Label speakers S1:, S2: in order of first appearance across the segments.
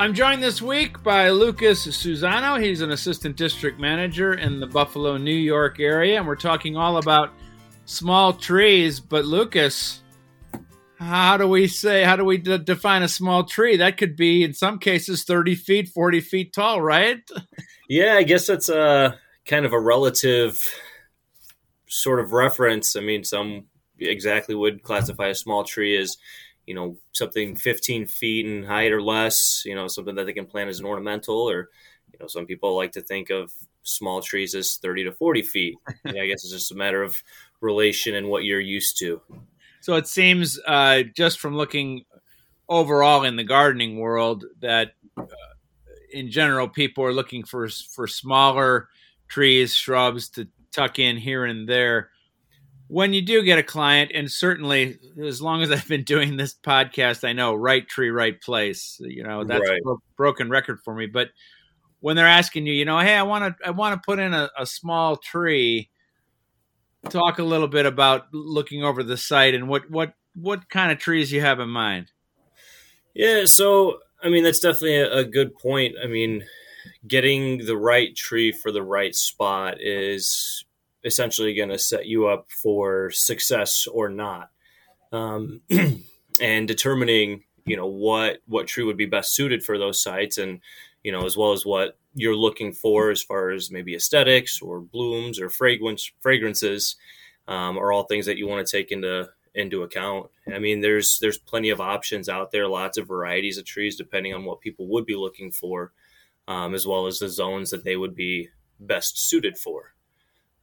S1: I'm joined this week by Lucas Susano. He's an assistant district manager in the Buffalo, New York area, and we're talking all about small trees. But Lucas, how do we say, how do we d- define a small tree? That could be, in some cases, 30 feet, 40 feet tall, right?
S2: Yeah, I guess that's a kind of a relative sort of reference. I mean, some exactly would classify a small tree as you know something 15 feet in height or less you know something that they can plant as an ornamental or you know some people like to think of small trees as 30 to 40 feet. I guess it's just a matter of relation and what you're used to.
S1: So it seems uh, just from looking overall in the gardening world that uh, in general people are looking for for smaller trees shrubs to tuck in here and there when you do get a client, and certainly as long as I've been doing this podcast, I know right tree, right place. You know that's right. a broken record for me. But when they're asking you, you know, hey, I want to, I want to put in a, a small tree. Talk a little bit about looking over the site and what what what kind of trees you have in mind.
S2: Yeah, so I mean that's definitely a, a good point. I mean, getting the right tree for the right spot is essentially going to set you up for success or not. Um, and determining, you know, what what tree would be best suited for those sites, and you know, as well as what you're looking for as far as maybe aesthetics or blooms or fragrance fragrances, um, are all things that you want to take into into account. I mean, there's there's plenty of options out there, lots of varieties of trees depending on what people would be looking for, um, as well as the zones that they would be best suited for.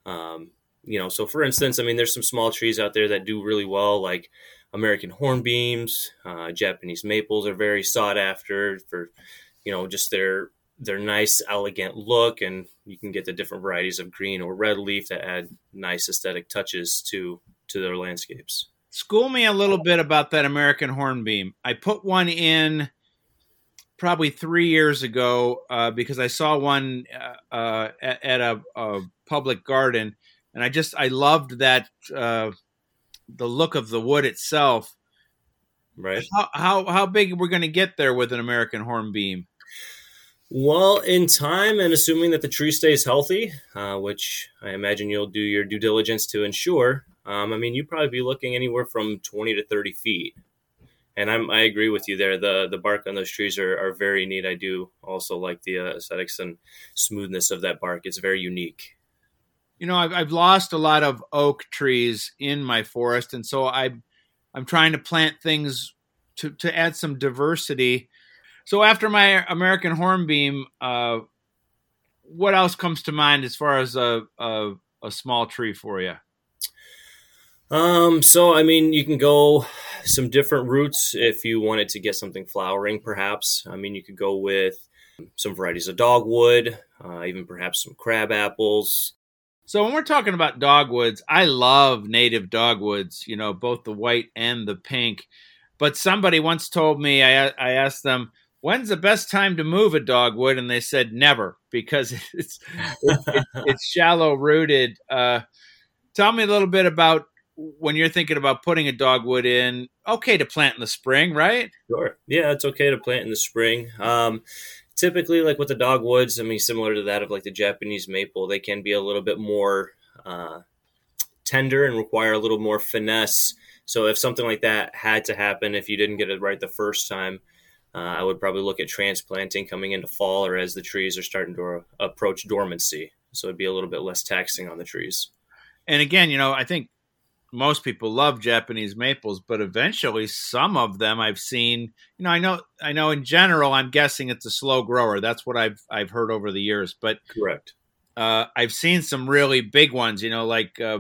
S2: Um, you know, so for instance, I mean, there's some small trees out there that do really well, like American hornbeams, uh, Japanese maples are very sought after for, you know, just their their nice, elegant look, and you can get the different varieties of green or red leaf that add nice aesthetic touches to to their landscapes.
S1: School me a little bit about that American hornbeam. I put one in probably three years ago uh, because I saw one uh, uh, at, at a, a, public garden, and I just I loved that uh, the look of the wood itself.
S2: Right.
S1: How how, how big we're going to get there with an American hornbeam?
S2: Well, in time, and assuming that the tree stays healthy, uh, which I imagine you'll do your due diligence to ensure. Um, I mean, you'd probably be looking anywhere from twenty to thirty feet and I'm, I agree with you there. The the bark on those trees are, are very neat. I do also like the uh, aesthetics and smoothness of that bark. It's very unique.
S1: You know, I've, I've lost a lot of oak trees in my forest, and so I I'm trying to plant things to to add some diversity. So after my American hornbeam, uh, what else comes to mind as far as a, a, a small tree for you?
S2: Um, so I mean, you can go some different routes if you wanted to get something flowering, perhaps. I mean, you could go with some varieties of dogwood, uh, even perhaps some crab apples.
S1: So when we're talking about dogwoods, I love native dogwoods. You know, both the white and the pink. But somebody once told me, I, I asked them, when's the best time to move a dogwood? And they said never because it's it's, it's shallow rooted. Uh, tell me a little bit about when you're thinking about putting a dogwood in, okay to plant in the spring, right?
S2: Sure. Yeah, it's okay to plant in the spring. Um, typically, like with the dogwoods, I mean, similar to that of like the Japanese maple, they can be a little bit more uh, tender and require a little more finesse. So if something like that had to happen, if you didn't get it right the first time, uh, I would probably look at transplanting coming into fall or as the trees are starting to approach dormancy. So it'd be a little bit less taxing on the trees.
S1: And again, you know, I think most people love Japanese maples, but eventually some of them I've seen, you know, I know I know in general I'm guessing it's a slow grower. That's what I've I've heard over the years, but
S2: correct.
S1: Uh, I've seen some really big ones, you know, like uh,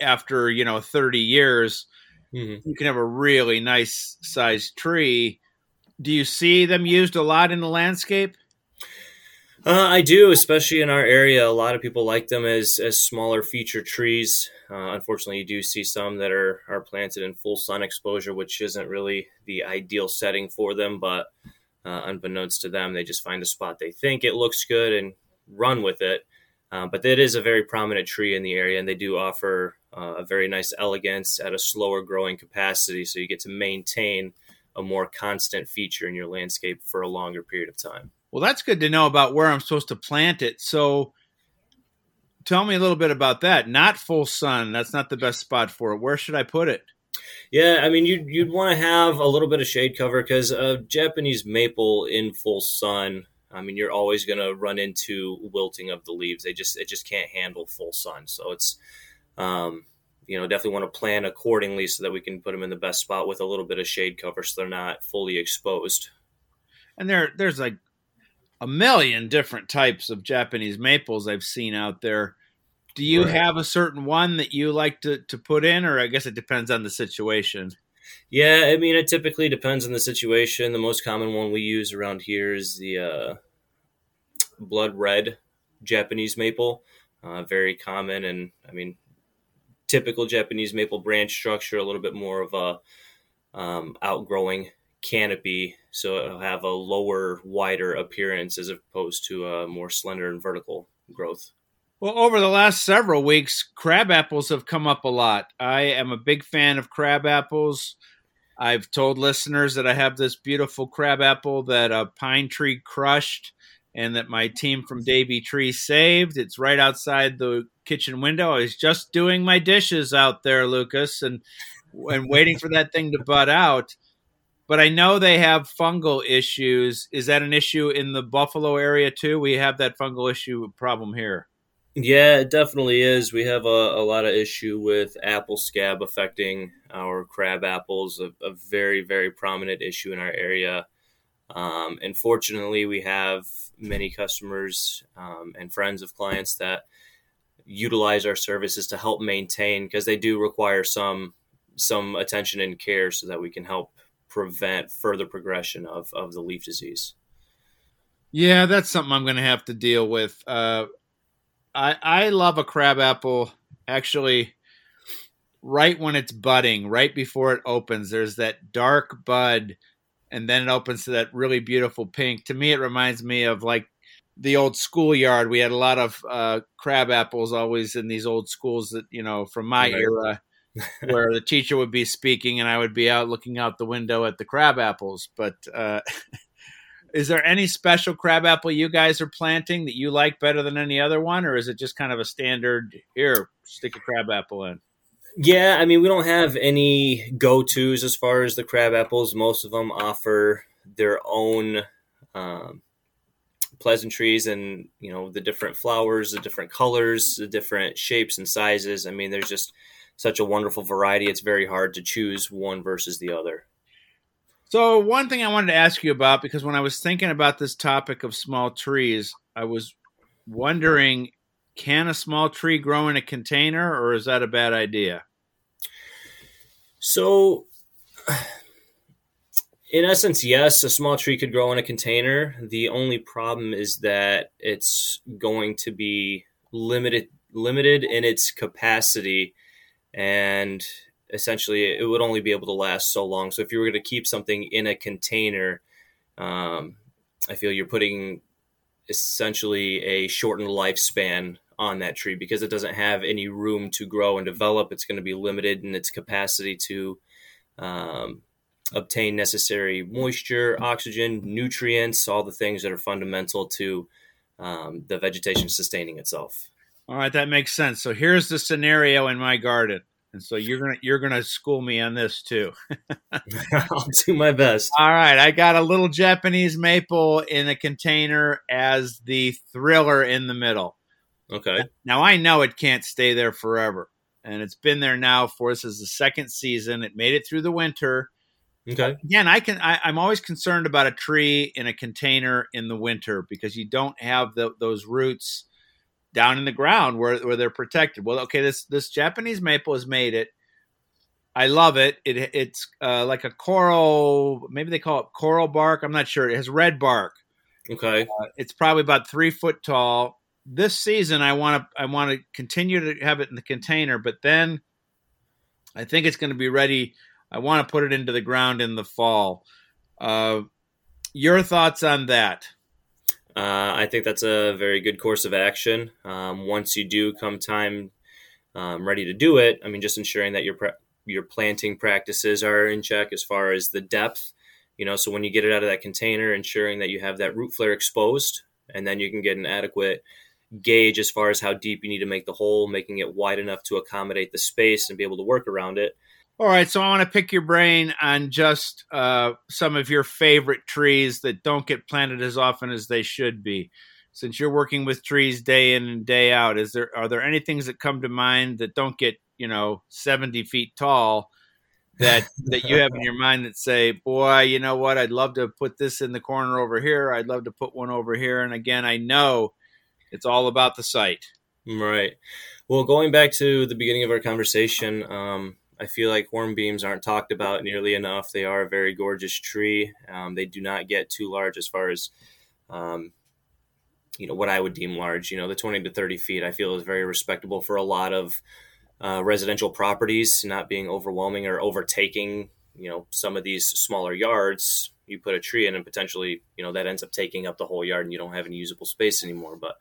S1: after, you know, 30 years, mm-hmm. you can have a really nice sized tree. Do you see them used a lot in the landscape?
S2: Uh, I do, especially in our area. A lot of people like them as as smaller feature trees. Uh, unfortunately, you do see some that are are planted in full sun exposure, which isn't really the ideal setting for them. But uh, unbeknownst to them, they just find a spot they think it looks good and run with it. Uh, but it is a very prominent tree in the area, and they do offer uh, a very nice elegance at a slower growing capacity, so you get to maintain a more constant feature in your landscape for a longer period of time.
S1: Well, that's good to know about where I'm supposed to plant it. So tell me a little bit about that. Not full sun. That's not the best spot for it. Where should I put it?
S2: Yeah, I mean, you'd, you'd want to have a little bit of shade cover because a Japanese maple in full sun, I mean, you're always going to run into wilting of the leaves. They just, it just can't handle full sun. So it's, um, you know, definitely want to plan accordingly so that we can put them in the best spot with a little bit of shade cover so they're not fully exposed.
S1: And there, there's like a million different types of Japanese maples I've seen out there. Do you right. have a certain one that you like to, to put in, or I guess it depends on the situation?
S2: Yeah, I mean, it typically depends on the situation. The most common one we use around here is the uh, blood red Japanese maple. Uh, very common, and I mean, typical Japanese maple branch structure, a little bit more of a um, outgrowing canopy, so it'll have a lower, wider appearance as opposed to a more slender and vertical growth.
S1: Well, over the last several weeks, crab apples have come up a lot. I am a big fan of crab apples. I've told listeners that I have this beautiful crab apple that a pine tree crushed and that my team from Davey Tree saved. It's right outside the kitchen window. I was just doing my dishes out there, Lucas, and and waiting for that thing to bud out but I know they have fungal issues. Is that an issue in the Buffalo area too? We have that fungal issue problem here.
S2: Yeah, it definitely is. We have a, a lot of issue with apple scab affecting our crab apples, a, a very, very prominent issue in our area. Um, and fortunately, we have many customers um, and friends of clients that utilize our services to help maintain because they do require some some attention and care so that we can help prevent further progression of, of the leaf disease.
S1: Yeah, that's something I'm going to have to deal with. Uh, I I love a crab apple. Actually, right when it's budding, right before it opens, there's that dark bud, and then it opens to that really beautiful pink. To me, it reminds me of like the old schoolyard. We had a lot of uh, crab apples always in these old schools that you know from my right. era where the teacher would be speaking and I would be out looking out the window at the crab apples. But uh, is there any special crab apple you guys are planting that you like better than any other one, or is it just kind of a standard here, stick a crab apple in?
S2: Yeah, I mean, we don't have any go tos as far as the crab apples. Most of them offer their own um, pleasantries and, you know, the different flowers, the different colors, the different shapes and sizes. I mean, there's just such a wonderful variety. It's very hard to choose one versus the other.
S1: So, one thing I wanted to ask you about because when I was thinking about this topic of small trees, I was wondering can a small tree grow in a container or is that a bad idea?
S2: So, in essence, yes, a small tree could grow in a container. The only problem is that it's going to be limited limited in its capacity and essentially it would only be able to last so long. So if you were going to keep something in a container, um, I feel you're putting essentially a shortened lifespan on that tree because it doesn't have any room to grow and develop. It's going to be limited in its capacity to um, obtain necessary moisture, oxygen, nutrients, all the things that are fundamental to um, the vegetation sustaining itself.
S1: All right, that makes sense. So here's the scenario in my garden. And so you're gonna you're gonna school me on this too.
S2: I'll do my best.
S1: All right, I got a little Japanese maple in a container as the thriller in the middle.
S2: Okay.
S1: Now I know it can't stay there forever, and it's been there now for this is the second season. It made it through the winter.
S2: Okay.
S1: Again, I can. I, am always concerned about a tree in a container in the winter because you don't have the, those roots down in the ground where, where they're protected. Well, okay, this this Japanese maple has made it. I love it. It it's uh, like a coral, maybe they call it coral bark. I'm not sure. It has red bark,
S2: Okay.
S1: Uh, it's probably about three foot tall. This season, I want to I want to continue to have it in the container, but then I think it's going to be ready. I want to put it into the ground in the fall. Uh, your thoughts on that?
S2: Uh, I think that's a very good course of action. Um, once you do come time um, ready to do it, I mean, just ensuring that your pre- your planting practices are in check as far as the depth. You know, so when you get it out of that container, ensuring that you have that root flare exposed, and then you can get an adequate gauge as far as how deep you need to make the hole, making it wide enough to accommodate the space and be able to work around it.
S1: All right, so I want to pick your brain on just uh, some of your favorite trees that don't get planted as often as they should be. Since you're working with trees day in and day out, is there are there any things that come to mind that don't get you know 70 feet tall that that you have in your mind that say, boy, you know what? I'd love to put this in the corner over here. I'd love to put one over here. And again, I know it's all about the site.
S2: Right. Well, going back to the beginning of our conversation, um, I feel like hornbeams aren't talked about nearly enough. They are a very gorgeous tree. Um, they do not get too large as far as, um, you know, what I would deem large. You know, the 20 to 30 feet I feel is very respectable for a lot of uh, residential properties, not being overwhelming or overtaking, you know, some of these smaller yards. You put a tree in and potentially, you know, that ends up taking up the whole yard and you don't have any usable space anymore. But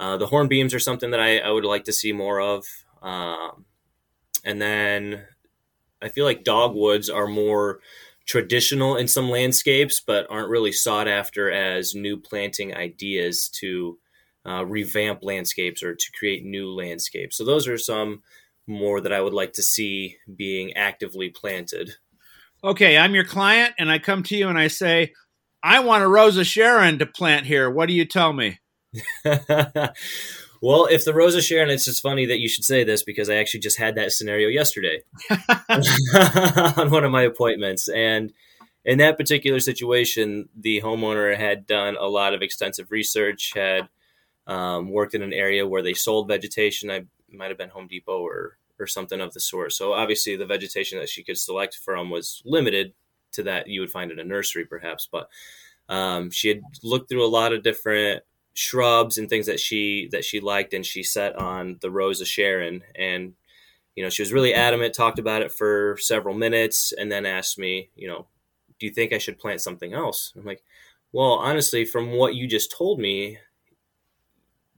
S2: uh, the hornbeams are something that I, I, would like to see more of. Um, and then I feel like dogwoods are more traditional in some landscapes, but aren't really sought after as new planting ideas to uh, revamp landscapes or to create new landscapes. So those are some more that I would like to see being actively planted.
S1: Okay, I'm your client, and I come to you and I say, I want a Rosa Sharon to plant here. What do you tell me?
S2: Well, if the Rose of Sharon, it's just funny that you should say this because I actually just had that scenario yesterday on one of my appointments. And in that particular situation, the homeowner had done a lot of extensive research, had um, worked in an area where they sold vegetation. I might have been Home Depot or or something of the sort. So obviously, the vegetation that she could select from was limited to that you would find in a nursery, perhaps. But um, she had looked through a lot of different shrubs and things that she that she liked and she set on the rose of sharon. And you know she was really adamant talked about it for several minutes and then asked me you know do you think i should plant something else? I'm like well honestly from what you just told me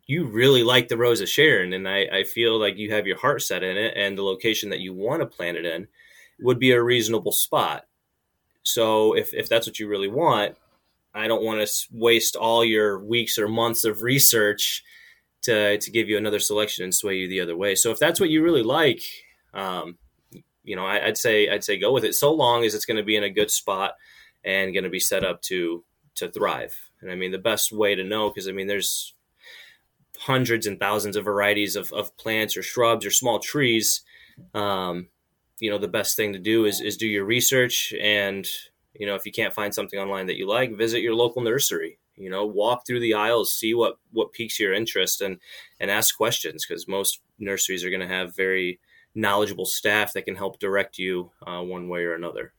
S2: you really like the rose of sharon and i, I feel like you have your heart set in it and the location that you want to plant it in would be a reasonable spot. So if, if that's what you really want I don't want to waste all your weeks or months of research to to give you another selection and sway you the other way. So if that's what you really like, um, you know, I, would say I'd say go with it. So long as it's going to be in a good spot and going to be set up to to thrive. And I mean, the best way to know because I mean, there's hundreds and thousands of varieties of, of plants or shrubs or small trees. Um, you know, the best thing to do is is do your research and you know, if you can't find something online that you like, visit your local nursery. You know, walk through the aisles, see what what piques your interest, and and ask questions because most nurseries are going to have very knowledgeable staff that can help direct you uh, one way or another.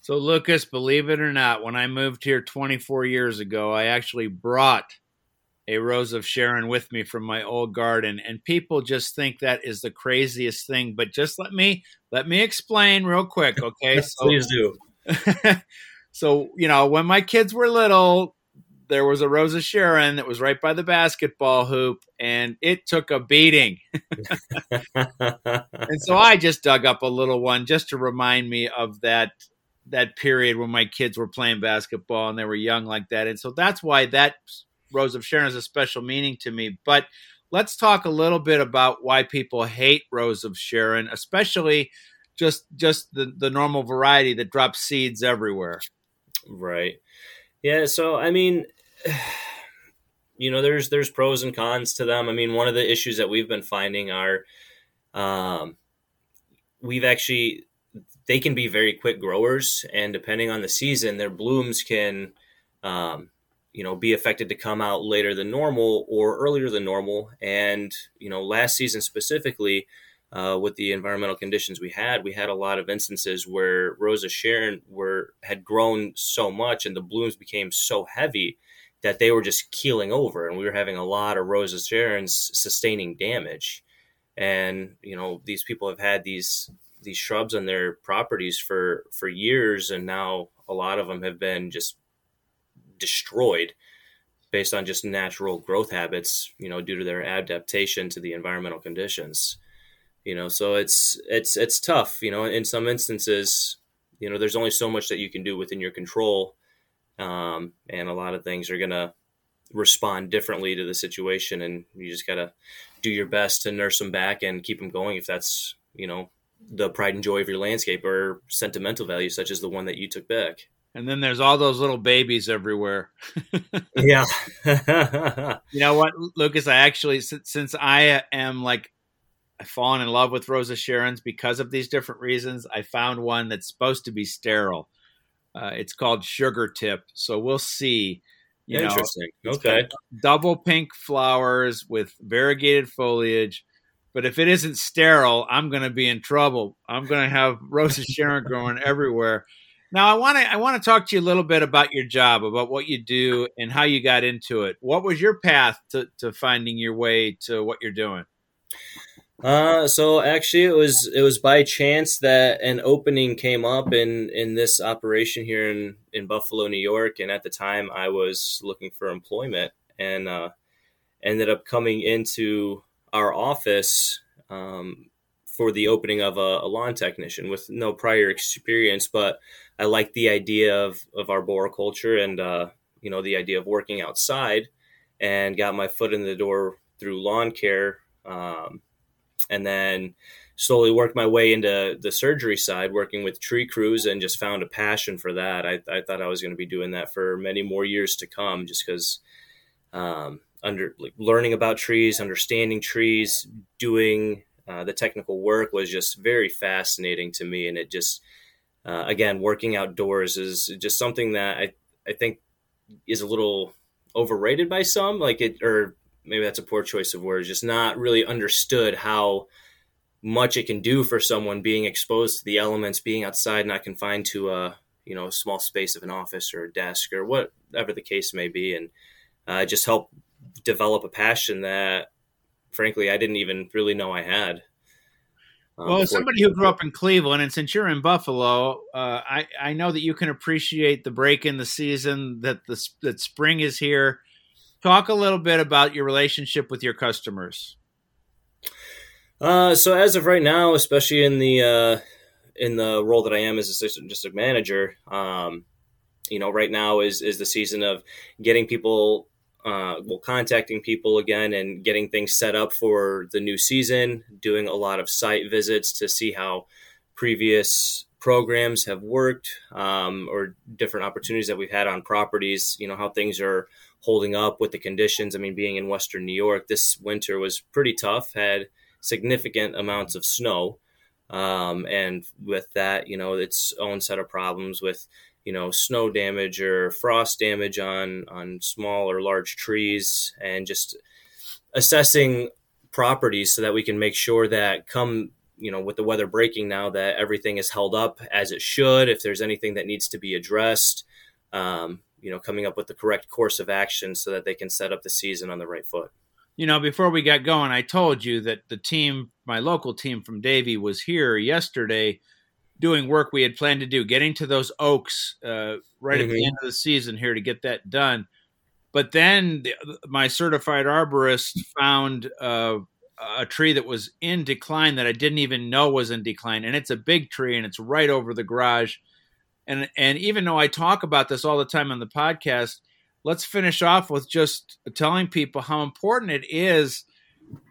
S1: So, Lucas, believe it or not, when I moved here 24 years ago, I actually brought a rose of Sharon with me from my old garden, and people just think that is the craziest thing. But just let me let me explain real quick, okay?
S2: So, Please do.
S1: so, you know, when my kids were little, there was a Rose of Sharon that was right by the basketball hoop, and it took a beating. and so I just dug up a little one just to remind me of that that period when my kids were playing basketball and they were young like that. And so that's why that Rose of Sharon is a special meaning to me. But let's talk a little bit about why people hate Rose of Sharon, especially just just the the normal variety that drops seeds everywhere.
S2: Right. Yeah. So I mean, you know, there's there's pros and cons to them. I mean, one of the issues that we've been finding are, um, we've actually they can be very quick growers, and depending on the season, their blooms can. Um, you know, be affected to come out later than normal or earlier than normal. And, you know, last season specifically, uh, with the environmental conditions we had, we had a lot of instances where Rosa Sharon were had grown so much and the blooms became so heavy that they were just keeling over, and we were having a lot of Rosa Sharons sustaining damage. And you know, these people have had these these shrubs on their properties for for years, and now a lot of them have been just destroyed based on just natural growth habits, you know, due to their adaptation to the environmental conditions. You know, so it's it's it's tough. You know, in some instances, you know, there's only so much that you can do within your control, um, and a lot of things are gonna respond differently to the situation, and you just gotta do your best to nurse them back and keep them going if that's you know the pride and joy of your landscape or sentimental value such as the one that you took back
S1: and then there's all those little babies everywhere.
S2: yeah.
S1: you know what, Lucas? I actually, since I am like, I've fallen in love with Rosa Sharons because of these different reasons. I found one that's supposed to be sterile. Uh, it's called Sugar Tip. So we'll see.
S2: You Interesting. Know, okay.
S1: Double pink flowers with variegated foliage. But if it isn't sterile, I'm going to be in trouble. I'm going to have Rosa Sharon growing everywhere. Now, I want to I want to talk to you a little bit about your job, about what you do, and how you got into it. What was your path to, to finding your way to what you're doing?
S2: Uh, so actually, it was it was by chance that an opening came up in in this operation here in in Buffalo, New York, and at the time I was looking for employment, and uh, ended up coming into our office um, for the opening of a, a lawn technician with no prior experience, but I liked the idea of, of arboriculture and, uh, you know, the idea of working outside and got my foot in the door through lawn care. Um, and then slowly worked my way into the surgery side, working with tree crews and just found a passion for that. I, I thought I was going to be doing that for many more years to come just because, um, under like learning about trees, understanding trees, doing uh, the technical work was just very fascinating to me. And it just, uh, again, working outdoors is just something that I, I think is a little overrated by some, like it, or maybe that's a poor choice of words, just not really understood how much it can do for someone being exposed to the elements, being outside, not confined to a, you know, small space of an office or a desk or whatever the case may be. And uh, just help develop a passion that frankly, I didn't even really know I had.
S1: Um, well, as somebody who grew up in Cleveland, and since you're in Buffalo, uh, I I know that you can appreciate the break in the season that the that spring is here. Talk a little bit about your relationship with your customers.
S2: Uh, so as of right now, especially in the uh, in the role that I am as assistant district manager, um, you know, right now is is the season of getting people uh, well, contacting people again and getting things set up for the new season, doing a lot of site visits to see how previous programs have worked um, or different opportunities that we've had on properties, you know, how things are holding up with the conditions. I mean, being in Western New York, this winter was pretty tough, had significant amounts of snow. Um, and with that, you know, its own set of problems with you know snow damage or frost damage on on small or large trees and just assessing properties so that we can make sure that come you know with the weather breaking now that everything is held up as it should if there's anything that needs to be addressed um, you know coming up with the correct course of action so that they can set up the season on the right foot
S1: you know before we got going i told you that the team my local team from davie was here yesterday doing work we had planned to do, getting to those oaks uh, right mm-hmm. at the mm-hmm. end of the season here to get that done. But then the, my certified arborist found uh, a tree that was in decline that I didn't even know was in decline, and it's a big tree and it's right over the garage. And and even though I talk about this all the time on the podcast, let's finish off with just telling people how important it is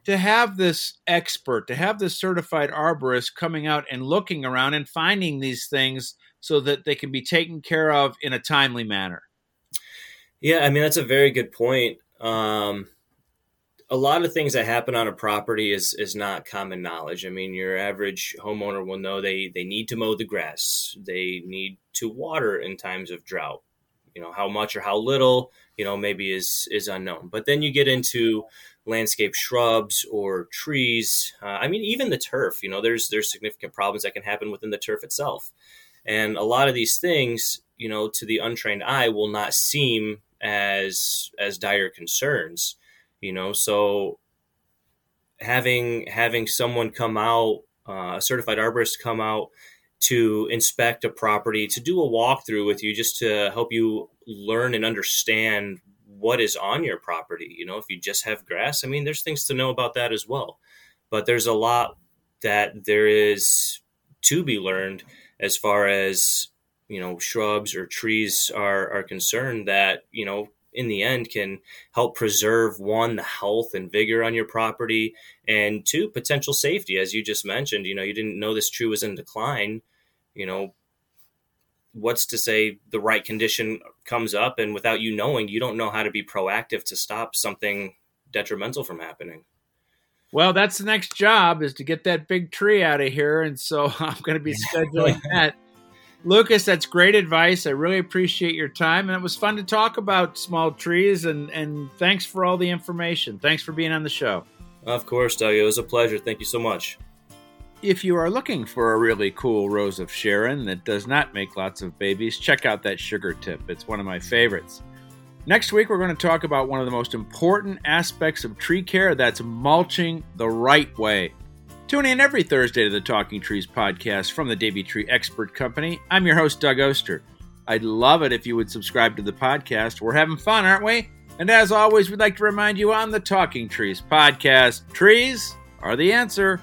S1: to have this expert, to have this certified arborist coming out and looking around and finding these things so that they can be taken care of in a timely manner.
S2: Yeah, I mean that's a very good point. Um, a lot of things that happen on a property is is not common knowledge. I mean, your average homeowner will know they they need to mow the grass, they need to water in times of drought. You know how much or how little, you know, maybe is is unknown. But then you get into landscape shrubs or trees. Uh, I mean, even the turf. You know, there's there's significant problems that can happen within the turf itself, and a lot of these things, you know, to the untrained eye, will not seem as as dire concerns. You know, so having having someone come out, uh, a certified arborist come out to inspect a property, to do a walkthrough with you, just to help you learn and understand what is on your property. You know, if you just have grass, I mean, there's things to know about that as well. But there's a lot that there is to be learned as far as you know shrubs or trees are are concerned that you know in the end can help preserve one the health and vigor on your property and two potential safety. As you just mentioned you know you didn't know this tree was in decline you know what's to say the right condition comes up? And without you knowing you don't know how to be proactive to stop something detrimental from happening.
S1: Well that's the next job is to get that big tree out of here. And so i'm going to be scheduling that Lucas, that's great advice. I really appreciate your time, and it was fun to talk about small trees. and And thanks for all the information. Thanks for being on the show.
S2: Of course, Doug. It was a pleasure. Thank you so much.
S1: If you are looking for a really cool rose of Sharon that does not make lots of babies, check out that sugar tip. It's one of my favorites. Next week, we're going to talk about one of the most important aspects of tree care that's mulching the right way. Tune in every Thursday to the Talking Trees podcast from the Davey Tree Expert Company. I'm your host, Doug Oster. I'd love it if you would subscribe to the podcast. We're having fun, aren't we? And as always, we'd like to remind you on the Talking Trees podcast trees are the answer.